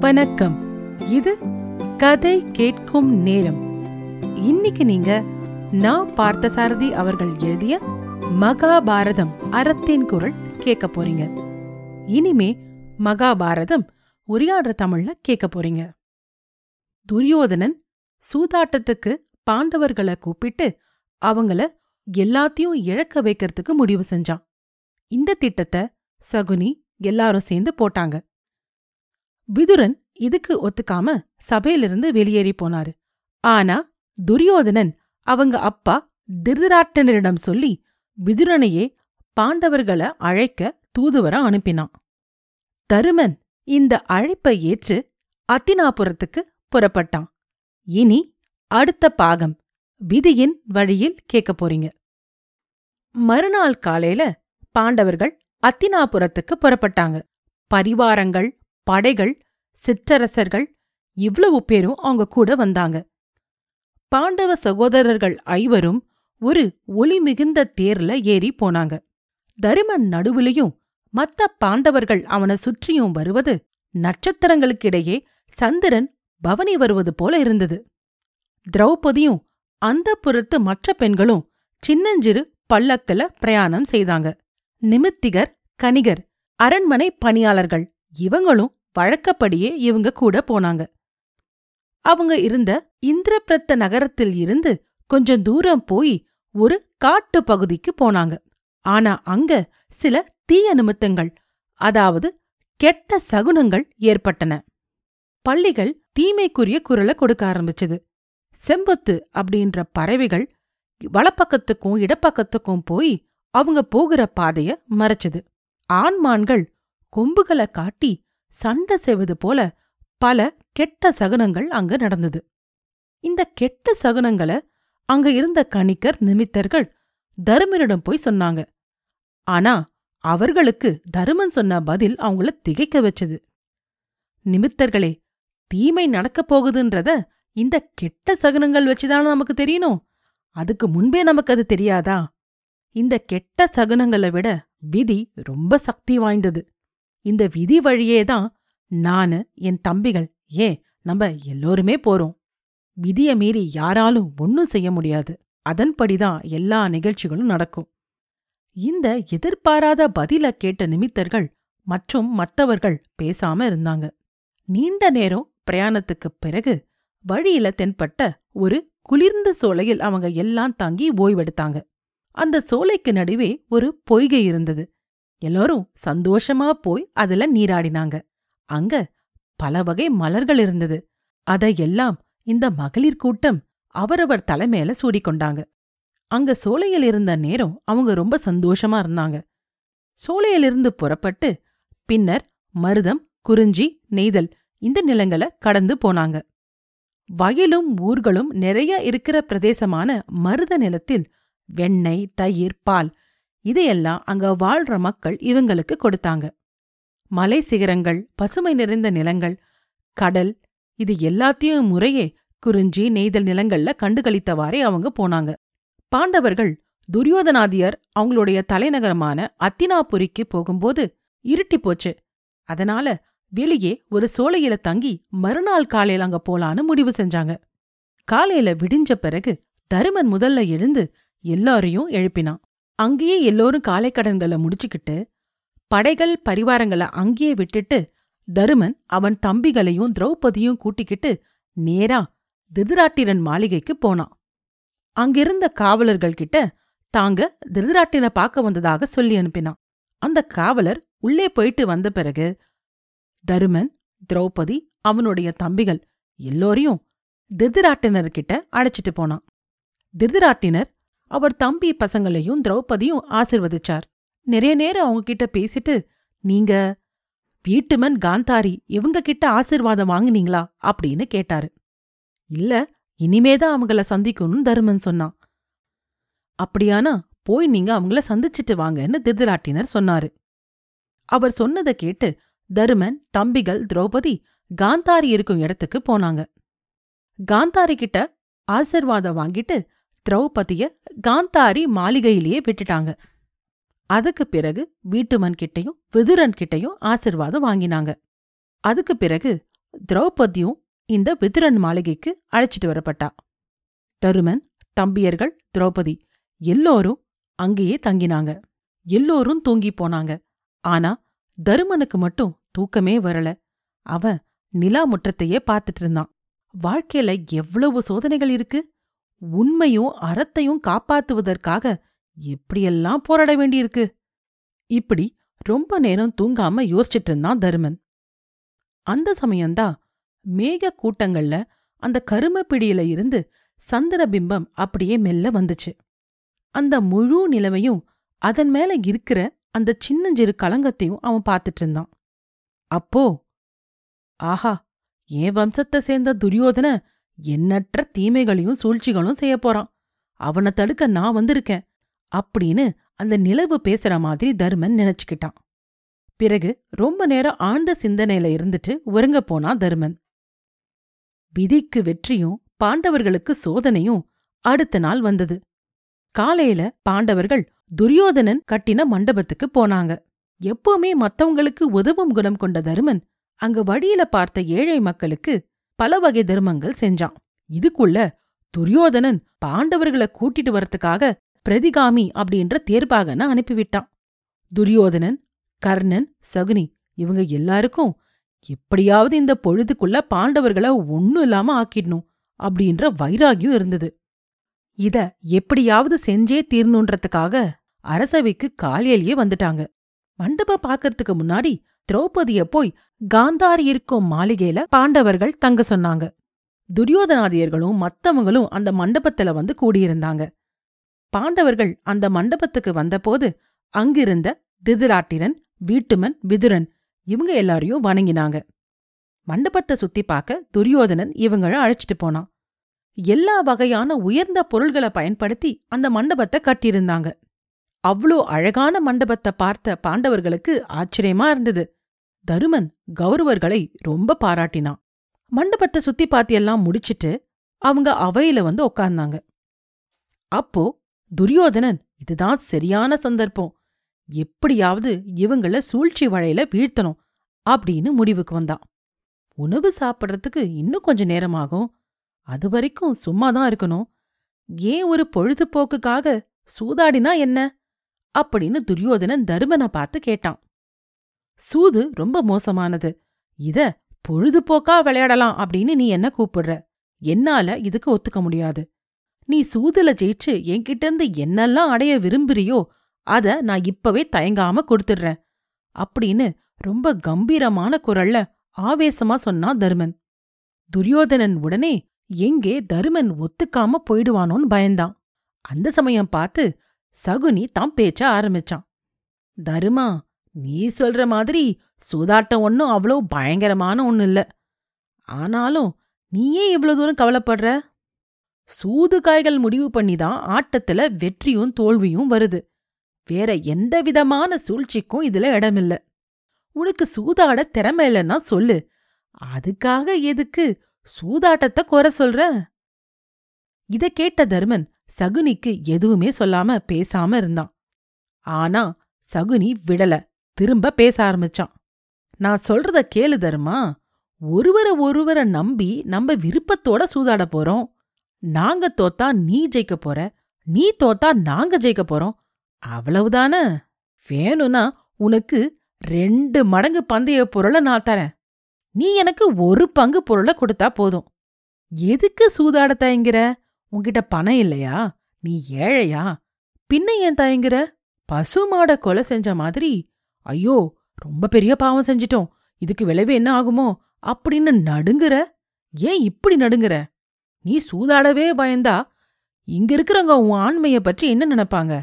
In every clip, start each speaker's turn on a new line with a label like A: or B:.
A: வணக்கம். இது கதை கேட்கும் நேரம். இன்னைக்கு நீங்க நான் பார்த்தசாரதி அவர்கள் எழுதிய மகாபாரதம் அறத்தின் குரல் கேட்க போறீங்க. இனிமே மகாபாரதம் உரையாடுற தமிழ்ல கேட்க போறீங்க. துரியோதனன் சூதாட்டத்துக்கு பாண்டவர்களை கூப்பிட்டு அவங்கள எல்லாத்தையும் இழக்க வைக்கிறதுக்கு முடிவு செஞ்சான். இந்த திட்டத்தை சகுனி எல்லாரும் சேர்ந்து போட்டாங்க. விதுரன் இதுக்கு ஒத்துக்காம சபையிலிருந்து வெளியேறி போனாரு. ஆனா துரியோதனன் அவங்க அப்பா திருதராட்டனரிடம் சொல்லி விதுரனையே பாண்டவர்களை அழைக்க தூதுவர அனுப்பினான். தருமன் இந்த அழைப்பை ஏற்று அத்தினாபுரத்துக்கு புறப்பட்டான். இனி அடுத்த பாகம் விதியின் வழியில் கேட்கப் போறீங்க. மறுநாள் காலையில பாண்டவர்கள் அத்தினாபுரத்துக்கு புறப்பட்டாங்க. பரிவாரங்கள் படைகள் சிற்றரசர்கள் இவ்வளவு பேரும் அவங்க கூட வந்தாங்க. பாண்டவ சகோதரர்கள் ஐவரும் ஒரு ஒளி மிகுந்த தேர்ல ஏறி போனாங்க. தருமன் நடுவுலையும் மத்த பாண்டவர்கள் அவனை சுற்றியும் வருவது நட்சத்திரங்களுக்கிடையே சந்திரன் பவனி வருவது போல இருந்தது. திரௌபதியும் அந்த புறத்து மற்ற பெண்களும் சின்னஞ்சிறு பல்லக்கல பிரயாணம் செய்தாங்க. நிமித்திகர் கணிகர் அரண்மனை பணியாளர்கள் இவங்களும் வழக்கப்படியே இவங்க கூட போனாங்க. அவங்க இருந்த இந்திரபிரத்த நகரத்தில் இருந்து கொஞ்சம் தூரம் போய் ஒரு காட்டு பகுதிக்கு போனாங்க. ஆனா அங்க சில தீய நிமித்தங்கள் அதாவது கெட்ட சகுனங்கள் ஏற்பட்டன. பள்ளிகள் தீமைக்குரிய குரலை கொடுக்க ஆரம்பிச்சது. செம்பொத்து அப்படின்ற பறவைகள் வலப்பக்கத்துக்கும் இடப்பக்கத்துக்கும் போய் அவங்க போகிற பாதைய மறைச்சது. ஆண்மான்கள் கொம்புகளை காட்டி சண்டை செய்வது போல பல கெட்ட சகுனங்கள் அங்க நடந்தது. இந்த கெட்ட சகுனங்களை அங்க இருந்த கணிக்கர் நிமித்தர்கள் தருமனிடம் போய் சொன்னாங்க. ஆனா அவர்களுக்கு தருமன் சொன்ன பதில் அவங்கள திகைக்க வச்சது. நிமித்தர்களே தீமை நடக்கப் போகுதுன்றத இந்த கெட்ட சகுனங்கள் வச்சுதானே நமக்கு தெரியணும்? அதுக்கு முன்பே நமக்கு அது தெரியாதா? இந்த கெட்ட சகுனங்களை விட விதி ரொம்ப சக்தி வாய்ந்தது. இந்த விதி வழியே தான் நானு என் தம்பிகள் ஏன் நம்ம எல்லோருமே போறோம். விதிய மீறி யாராலும் ஒன்னும் செய்ய முடியாது. அதன்படிதான் எல்லா நிகழ்ச்சிகளும் நடக்கும். இந்த எதிர்பாராத பதில கேட்ட நிமித்தர்கள் மற்றும் மத்தவர்கள் பேசாம இருந்தாங்க. நீண்ட நேரம் பிரயாணத்துக்குப் பிறகு வழியில தென்பட்ட ஒரு குளிர்ந்த சோலையில் அவங்க எல்லாம் தங்கி ஓய்வெடுத்தாங்க. அந்த சோலைக்கு நடுவே ஒரு பொய்கை இருந்தது. எல்லாரும் சந்தோஷமா போய் அதுல நீராடினாங்க. அங்க பல வகை மலர்கள் இருந்தது. அதையெல்லாம் இந்த மகளிர் கூட்டம் அவரவர் தலைமையில சூடிக்கொண்டாங்க. அங்க சோலையில் இருந்த நேரம் அவங்க ரொம்ப சந்தோஷமா இருந்தாங்க. சோலையிலிருந்து புறப்பட்டு பின்னர் மருதம் குறிஞ்சி நெய்தல் இந்த நிலங்களை கடந்து போனாங்க. வயலும் ஊர்களும் நிறைய இருக்கிற பிரதேசமான மருத நிலத்தில் வெண்ணெய் தயிர் பால் இதையெல்லாம் அங்க வாழ்ற மக்கள் இவங்களுக்கு கொடுத்தாங்க. மலை சிகரங்கள் பசுமை நிறைந்த நிலங்கள் கடல் இது எல்லாத்தையும் முறையே குறிஞ்சி நெய்தல் நிலங்கள்ல கண்டுகளித்தவாறே அவங்க போனாங்க. பாண்டவர்கள் துரியோதனாதியர் அவங்களுடைய தலைநகரமான அத்தினாபுரிக்கு போகும்போது இருட்டி போச்சு. அதனால வெளியே ஒரு சோலையில தங்கி மறுநாள் காலையில அங்க போலான்னு முடிவு செஞ்சாங்க. காலையில விடிஞ்ச பிறகு தருமன் முதல்ல எழுந்து எல்லாரையும் எழுப்பினான். அங்கேயே எல்லோரும் காலைக்கடன்களை முடிச்சுக்கிட்டு படைகள் பரிவாரங்களை அங்கேயே விட்டுட்டு தருமன் அவன் தம்பிகளையும் திரௌபதியும் கூட்டிக்கிட்டு நேரா திருதராட்டிரன் மாளிகைக்கு போனான். அங்கிருந்த காவலர்கள் கிட்ட தாங்க திருதராட்டிரனை பார்க்க வந்ததாக சொல்லி அனுப்பினான். அந்த காவலர் உள்ளே போயிட்டு வந்த பிறகு தருமன் திரௌபதி அவனுடைய தம்பிகள் எல்லோரையும் திருதராட்டினர்கிட்ட அழைச்சிட்டு போனான். திருதராட்டினர் அவர் தம்பி பசங்களையும் திரௌபதியும் ஆசிர்வதிச்சார். நிறைய நேரம் அவங்க கிட்ட பேசிட்டு நீங்க வீட்டுமன் காந்தாரி இவங்க கிட்ட ஆசிர்வாதம் வாங்குனீங்களா? அப்படின்னு கேட்டாரு. இல்ல இனிமேதான் அவங்கள சந்திக்கணும்னு தருமன் சொன்னான். அப்படியானா போய் நீங்க அவங்கள சந்திச்சிட்டு வாங்கன்னு திருதிராட்டினர் சொன்னாரு. அவர் சொன்னதை கேட்டு தருமன் தம்பிகள் திரௌபதி காந்தாரி இருக்கும் இடத்துக்கு போனாங்க. காந்தாரி கிட்ட ஆசிர்வாதம் வாங்கிட்டு திரௌபதிய காந்தாரி மாளிகையிலேயே விட்டுட்டாங்க. அதுக்கு பிறகு வீட்டுமன் கிட்டையும் விதுரன் கிட்டையும் ஆசிர்வாதம் வாங்கினாங்க. அதுக்கு பிறகு திரௌபதியும் இந்த விதுரன் மாளிகைக்கு அழைச்சிட்டு வரப்பட்டா. தருமன் தம்பியர்கள் திரௌபதி எல்லோரும் அங்கேயே தங்கினாங்க. எல்லோரும் தூங்கி போனாங்க. ஆனா தருமனுக்கு மட்டும் தூக்கமே வரல. அவன் நிலா முற்றத்தையே பார்த்துட்டு இருந்தான். வாழ்க்கையில எவ்வளவு சோதனைகள் இருக்கு? உண்மையும் அறத்தையும் காப்பாத்துவதற்காக எப்படியெல்லாம் போராட வேண்டியிருக்கு. இப்படி ரொம்ப நேரம் தூங்காம யோசிச்சிட்டு இருந்தான் தருமன். அந்த சமயம்தான் மேக கூட்டங்கள்ல அந்த கருமப்பிடியில இருந்து சந்திர பிம்பம் அப்படியே மெல்ல வந்துச்சு. அந்த முழு நிலவையும் அதன் மேல இருக்கிற அந்த சின்னஞ்சிறு களங்கத்தையும் அவன் பார்த்துட்டு இருந்தான். அப்போ ஆஹா என் வம்சத்தை சேர்ந்த துரியோதன எண்ணற்ற தீமைகளையும் சூழ்ச்சிகளும் செய்ய போறான். அவனை தடுக்க நான் வந்திருக்கேன். அப்படின்னு அந்த நிலவு பேசுற மாதிரி தருமன் நினைச்சுக்கிட்டான். பிறகு ரொம்ப நேரம் ஆழ்ந்த சிந்தனையில இருந்துட்டு உறங்க போனா தருமன். விதிக்கு வெற்றியும் பாண்டவர்களுக்கு சோதனையும் அடுத்த நாள் வந்தது. காலையில பாண்டவர்கள் துரியோதனன் கட்டின மண்டபத்துக்கு போனாங்க. எப்பவுமே மத்தவங்களுக்கு உதவும் குணம் கொண்ட தருமன் அங்க வழியில பார்த்த ஏழை மக்களுக்கு பல வகை தர்மங்கள் செஞ்சான். இதுக்குள்ள துரியோதனன் பாண்டவர்களை கூட்டிட்டு வரத்துக்காக பிரதிகாமி அப்படின்ற தேர்ப்பாகன அனுப்பிவிட்டான். துரியோதனன் கர்ணன் சகுனி இவங்க எல்லாருக்கும் எப்படியாவது இந்த பொழுதுக்குள்ள பாண்டவர்களை ஒண்ணும் இல்லாம ஆக்கிடணும் அப்படின்ற வைராகியம் இருந்தது. இத எப்படியாவது செஞ்சே தீரணுன்றதுக்காக அரசவைக்கு காலையிலேயே வந்துட்டாங்க. மண்டபம் பாக்கறதுக்கு முன்னாடி திரௌபதிய போய் காந்தாரி இருக்கும் மாளிகையில பாண்டவர்கள் தங்க சொன்னாங்க. துரியோதனாதியர்களும் மத்தவங்களும் அந்த மண்டபத்துல வந்து கூடியிருந்தாங்க. பாண்டவர்கள் அந்த மண்டபத்துக்கு வந்தபோது அங்கிருந்த திதிராட்டிரன் வீட்டுமன் விதுரன் இவங்க எல்லாரையும் வணங்கினாங்க. மண்டபத்தை சுத்தி பார்க்க துரியோதனன் இவங்கள அழைச்சிட்டு போனான். எல்லா வகையான உயர்ந்த பொருள்களை பயன்படுத்தி அந்த மண்டபத்தை கட்டியிருந்தாங்க. அவ்ளோ அழகான மண்டபத்தை பார்த்த பாண்டவர்களுக்கு ஆச்சரியமா இருந்தது. தருமன் கௌரவர்களை ரொம்ப பாராட்டினான். மண்டபத்தை சுத்தி பாத்தியெல்லாம் முடிச்சிட்டு அவங்க அவையில வந்து உக்காந்தாங்க. அப்போ துரியோதனன் இதுதான் சரியான சந்தர்ப்பம். எப்படியாவது இவங்கள சூழ்ச்சி வழையில வீழ்த்தணும் அப்படின்னு முடிவுக்கு வந்தான். உணவு சாப்பிட்றதுக்கு இன்னும் கொஞ்ச நேரமாகும். அது வரைக்கும் சும்மா தான் இருக்கணும். ஏன் ஒரு பொழுதுபோக்குக்காக சூதாடினா என்ன? அப்படின்னு துரியோதனன் தருமனை பார்த்து கேட்டான். சூது ரொம்ப மோசமானது. இத பொழுதுபோக்கா விளையாடலாம் அப்படின்னு நீ என்ன கூப்பிடுற? என்னால இதுக்கு ஒத்துக்க முடியாது. நீ சூதுல ஜெயிச்சு என்கிட்ட இருந்து என்னெல்லாம் அடைய விரும்புறியோ அத நான் இப்பவே தயங்காம கொடுத்துடுறேன். அப்படின்னு ரொம்ப கம்பீரமான குரல்ல ஆவேசமா சொன்னான் தருமன். துரியோதனன் உடனே எங்கே தருமன் ஒத்துக்காம போயிடுவானோன்னு பயந்தான். அந்த சமயம் பார்த்து சகுனி தான் பேச்ச ஆரம்பிச்சான். தருமா நீ சொல்ற மாதிரி சூதாட்டம் ஒன்னும் அவ்வளோ பயங்கரமான ஒன்றும் இல்ல. ஆனாலும் நீயே இவ்வளோ தூரம் கவலைப்படுற? சூது காய்கள் முடிவு பண்ணிதான் ஆட்டத்துல வெற்றியும் தோல்வியும் வருது. வேற எந்த விதமான சூழ்ச்சிக்கும் இதுல இடமில்ல. உனக்கு சூதாட திறமை இல்லைன்னா சொல்லு. அதுக்காக எதுக்கு சூதாட்டத்தை குறை சொல்ற? இத கேட்ட தர்மன் சகுனிக்கு எதுவுமே சொல்லாம பேசாம இருந்தான். ஆனா சகுனி விடல. திரும்ப பேச ஆரம்பிச்சான். நான் சொல்றத கேளு தருமா? ஒருவர ஒருவர நம்பி நம்ம விருப்பத்தோட சூதாட போறோம். நாங்க தோத்தா நீ ஜெயிக்க போற நீ தோத்தா நாங்க ஜெயிக்க போறோம். அவ்வளவுதானே? வேணும்னா உனக்கு ரெண்டு மடங்கு பந்தய பொருளை நான் தரேன். நீ எனக்கு ஒரு பங்கு பொருளை கொடுத்தா போதும். எதுக்கு சூதாட தயங்குற? உன்கிட்ட பணம் இல்லையா? நீ ஏழையா? பின்ன ஏன் தயங்குற? பசுமாட கொலை செஞ்ச மாதிரி ஐயோ ரொம்ப பெரிய பாவம் செஞ்சிட்டோம். இதுக்கு விளைவு என்ன ஆகுமோ? அப்படின்னு நடுங்குற? ஏன் இப்படி நடுங்குற? நீ சூதாடவே பயந்தா இங்க இருக்கிறவங்க உன் ஆண்மைய பற்றி என்ன நினைப்பாங்க?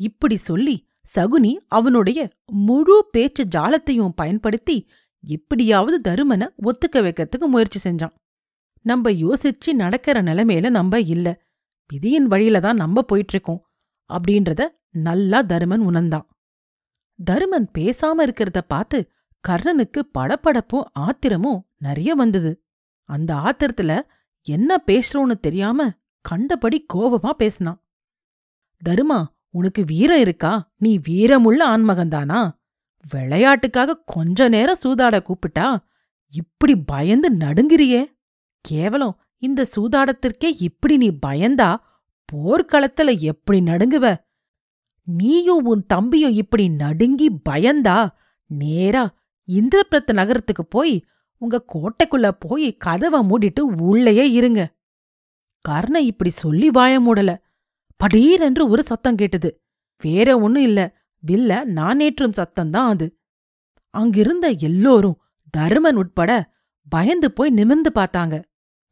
A: இப்படி சொல்லி சகுனி அவனுடைய முழு பேச்சு ஜாலத்தையும் பயன்படுத்தி எப்படியாவது தருமனை ஒத்துக்க வைக்கிறதுக்கு முயற்சி செஞ்சான். நம்ம யோசிச்சு நடக்கிற நிலைமையில நம்ம இல்ல. விதியின் வழியில தான் நம்ம போயிட்டு இருக்கோம். அப்படின்றத நல்லா தருமன் உணர்ந்தான். தருமன் பேசாம இருக்கிறத பார்த்து கர்ணனுக்கு படபடப்பும் ஆத்திரமும் நிறைய வந்தது. அந்த ஆத்திரத்துல என்ன பேசுறோன்னு தெரியாம கண்டபடி கோபமா பேசினான். தருமா உனக்கு வீரம் இருக்கா? நீ வீரமுள்ள ஆண்மகன்தானா? விளையாட்டுக்காக கொஞ்ச நேரம் சூதாட கூப்பிட்டா இப்படி பயந்து நடுங்கிறியே? கேவலம் இந்த சூதாடத்திற்கே இப்படி நீ பயந்தா போர்க்களத்துல எப்படி நடுங்குவ? நீயும் உன் தம்பியும் இப்படி நடுங்கி பயந்தா? நேரா இந்திரபிரத்த நகரத்துக்கு போய் உங்க கோட்டைக்குள்ள போய் கதவை மூடிட்டு உள்ளேயே இருங்க. கர்ணன் இப்படி சொல்லி வாய மூடல. படீரென்று ஒரு சத்தம் கேட்டது. வேற ஒன்னும் இல்ல. வில்ல நானேற்றும் சத்தம்தான் அது. அங்கிருந்த எல்லோரும் தருமன் உட்பட பயந்து போய் நிமிர்ந்து பார்த்தாங்க.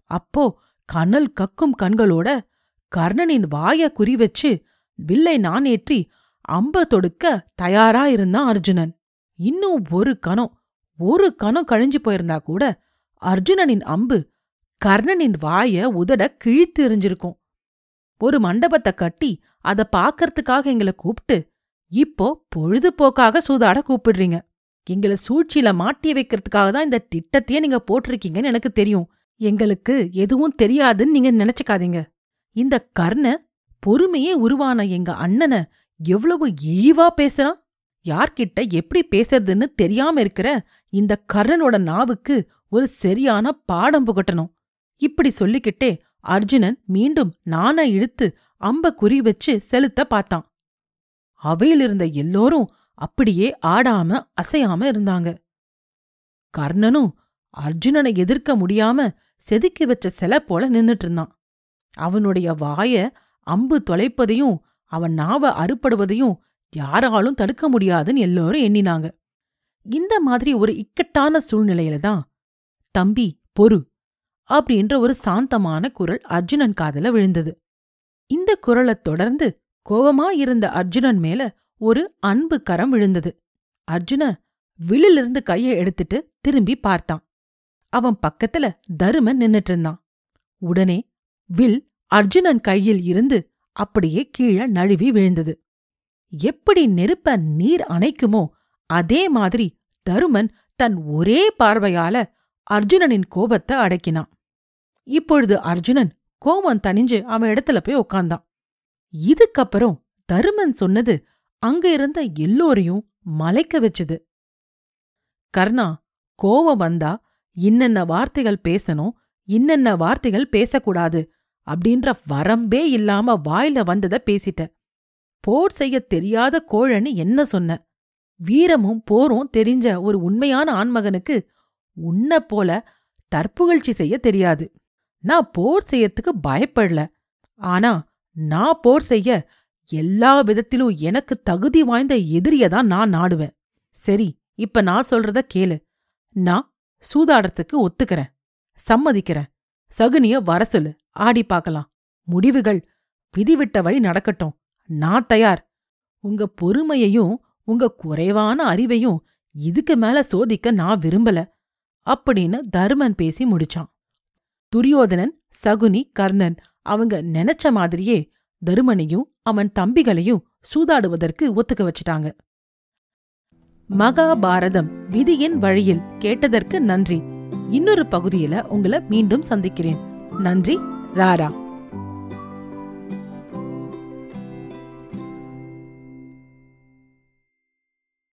A: அப்போ கனல் கக்கும் கண்களோட கர்ணனின் வாய குறி வச்சு வில்லை நான் ஏற்றி அம்ப தொடுக்க தயாரா இருந்தான் அர்ஜுனன். இன்னும் ஒரு கணம் ஒரு கணம் கழிஞ்சு போயிருந்தா கூட அர்ஜுனனின் அம்பு கர்ணனின் வாய உதட கிழித்து எறிஞ்சிருக்கும். ஒரு மண்டபத்தை கட்டி அத பாக்கறதுக்காக எங்கள கூப்பிட்டு இப்போ பொழுதுபோக்காக சூதாட கூப்பிடுறீங்க. எங்களை சூழ்ச்சியில மாட்டி வைக்கிறதுக்காக தான் இந்த திட்டத்தையே நீங்க போட்டிருக்கீங்கன்னு எனக்கு தெரியும். எங்களுக்கு எதுவும் தெரியாதுன்னு நீங்க நினைச்சுக்காதீங்க. இந்த கர்ண பொறுமையே உருவான எங்க அண்ணனை எவ்வளவு இழிவா பேசுறான்? யார்கிட்ட எப்படி பேசுறதுன்னு தெரியாம இருக்கிற இந்த கர்ணனோட நாவுக்கு ஒரு சரியான பாடம் புகட்டணும். இப்படி சொல்லிக்கிட்டே அர்ஜுனன் மீண்டும் நானா இழுத்து அம்ப குறி வச்சு செலுத்த பார்த்தான். அவையிலிருந்த எல்லோரும் அப்படியே ஆடாம அசையாம இருந்தாங்க. கர்ணனும் அர்ஜுனனை எதிர்க்க முடியாம செதுக்கி வச்ச சிலை போல நின்னுட்டு இருந்தான். அவனுடைய வாய அம்பு தொலைப்பதையும் அவன் நாவ அறுப்படுவதையும் யாராலும் தடுக்க முடியாதுன்னு எல்லோரும் எண்ணினாங்க. இந்த மாதிரி ஒரு இக்கட்டான சூழ்நிலையில தான் தம்பி பொறு அப்படின்ற ஒரு சாந்தமான குரல் அர்ஜுனன் காதல விழுந்தது. இந்த குரலை தொடர்ந்து கோவமா இருந்த அர்ஜுனன் மேல ஒரு அன்பு கரம் விழுந்தது. அர்ஜுன விழிலிருந்து கைய எடுத்துட்டு திரும்பி பார்த்தான். அவன் பக்கத்துல தருமன் நின்னுட்டு இருந்தான். உடனே வில் அர்ஜுனன் கையில் இருந்து அப்படியே கீழே நழுவி விழுந்தது. எப்படி நெருப்ப நீர் அணைக்குமோ அதே மாதிரி தருமன் தன் ஒரே பார்வையால அர்ஜுனனின் கோபத்தை அடக்கினான். இப்பொழுது அர்ஜுனன் கோபம் தனிஞ்சு அவன் இடத்துல போய் உக்காந்தான். இதுக்கப்புறம் தருமன் சொன்னது அங்க இருந்த எல்லோரையும் மலைக்க வச்சுது. கர்ணா கோவம் வந்தா இன்னென்ன வார்த்தைகள் பேசணும் இன்னென்ன வார்த்தைகள் பேசக்கூடாது அப்படின்ற வரம்பே இல்லாம வாயில வந்தத பேசிட்ட. போர் செய்ய தெரியாத கோழன்னு என்ன சொன்ன? வீரமும் போரும் தெரிஞ்ச ஒரு உண்மையான ஆண்மகனுக்கு உன்ன போல தற்புகழ்ச்சி செய்ய தெரியாது. நான் போர் செய்யறதுக்கு பயப்படல. ஆனா நான் போர் செய்ய எல்லா விதத்திலும் எனக்கு தகுதி வாய்ந்த எதிரிய தான் நான் நாடுவேன். சரி இப்ப நான் சொல்றத கேளு. நான் சூதாடத்துக்கு ஒத்துக்கறேன். சம்மதிக்கிறேன். சகுனிய வர சொல்லு. ஆடி பார்க்கலாம். முடிவுகள். விதிவிட்ட வழி நடக்கட்டும். நான் தயார். உங்க பொறுமையையும் உங்க குறைவான அறிவையும் இதுக்கு மேல சோதிக்க நான் விரும்பல. அப்படின்னு தருமன் பேசி முடிச்சான். துரியோதனன் சகுனி கர்ணன் அவங்க நினைச்ச மாதிரியே தருமனையும் அவன் தம்பிகளையும் சூதாடுவதற்கு ஒத்துக்க வச்சிட்டாங்க. மகாபாரதம் விதியின் வழியில் கேட்டதற்கு நன்றி. இன்னொரு பகுதியில உங்களை மீண்டும் சந்திக்கிறேன். நன்றி. rara.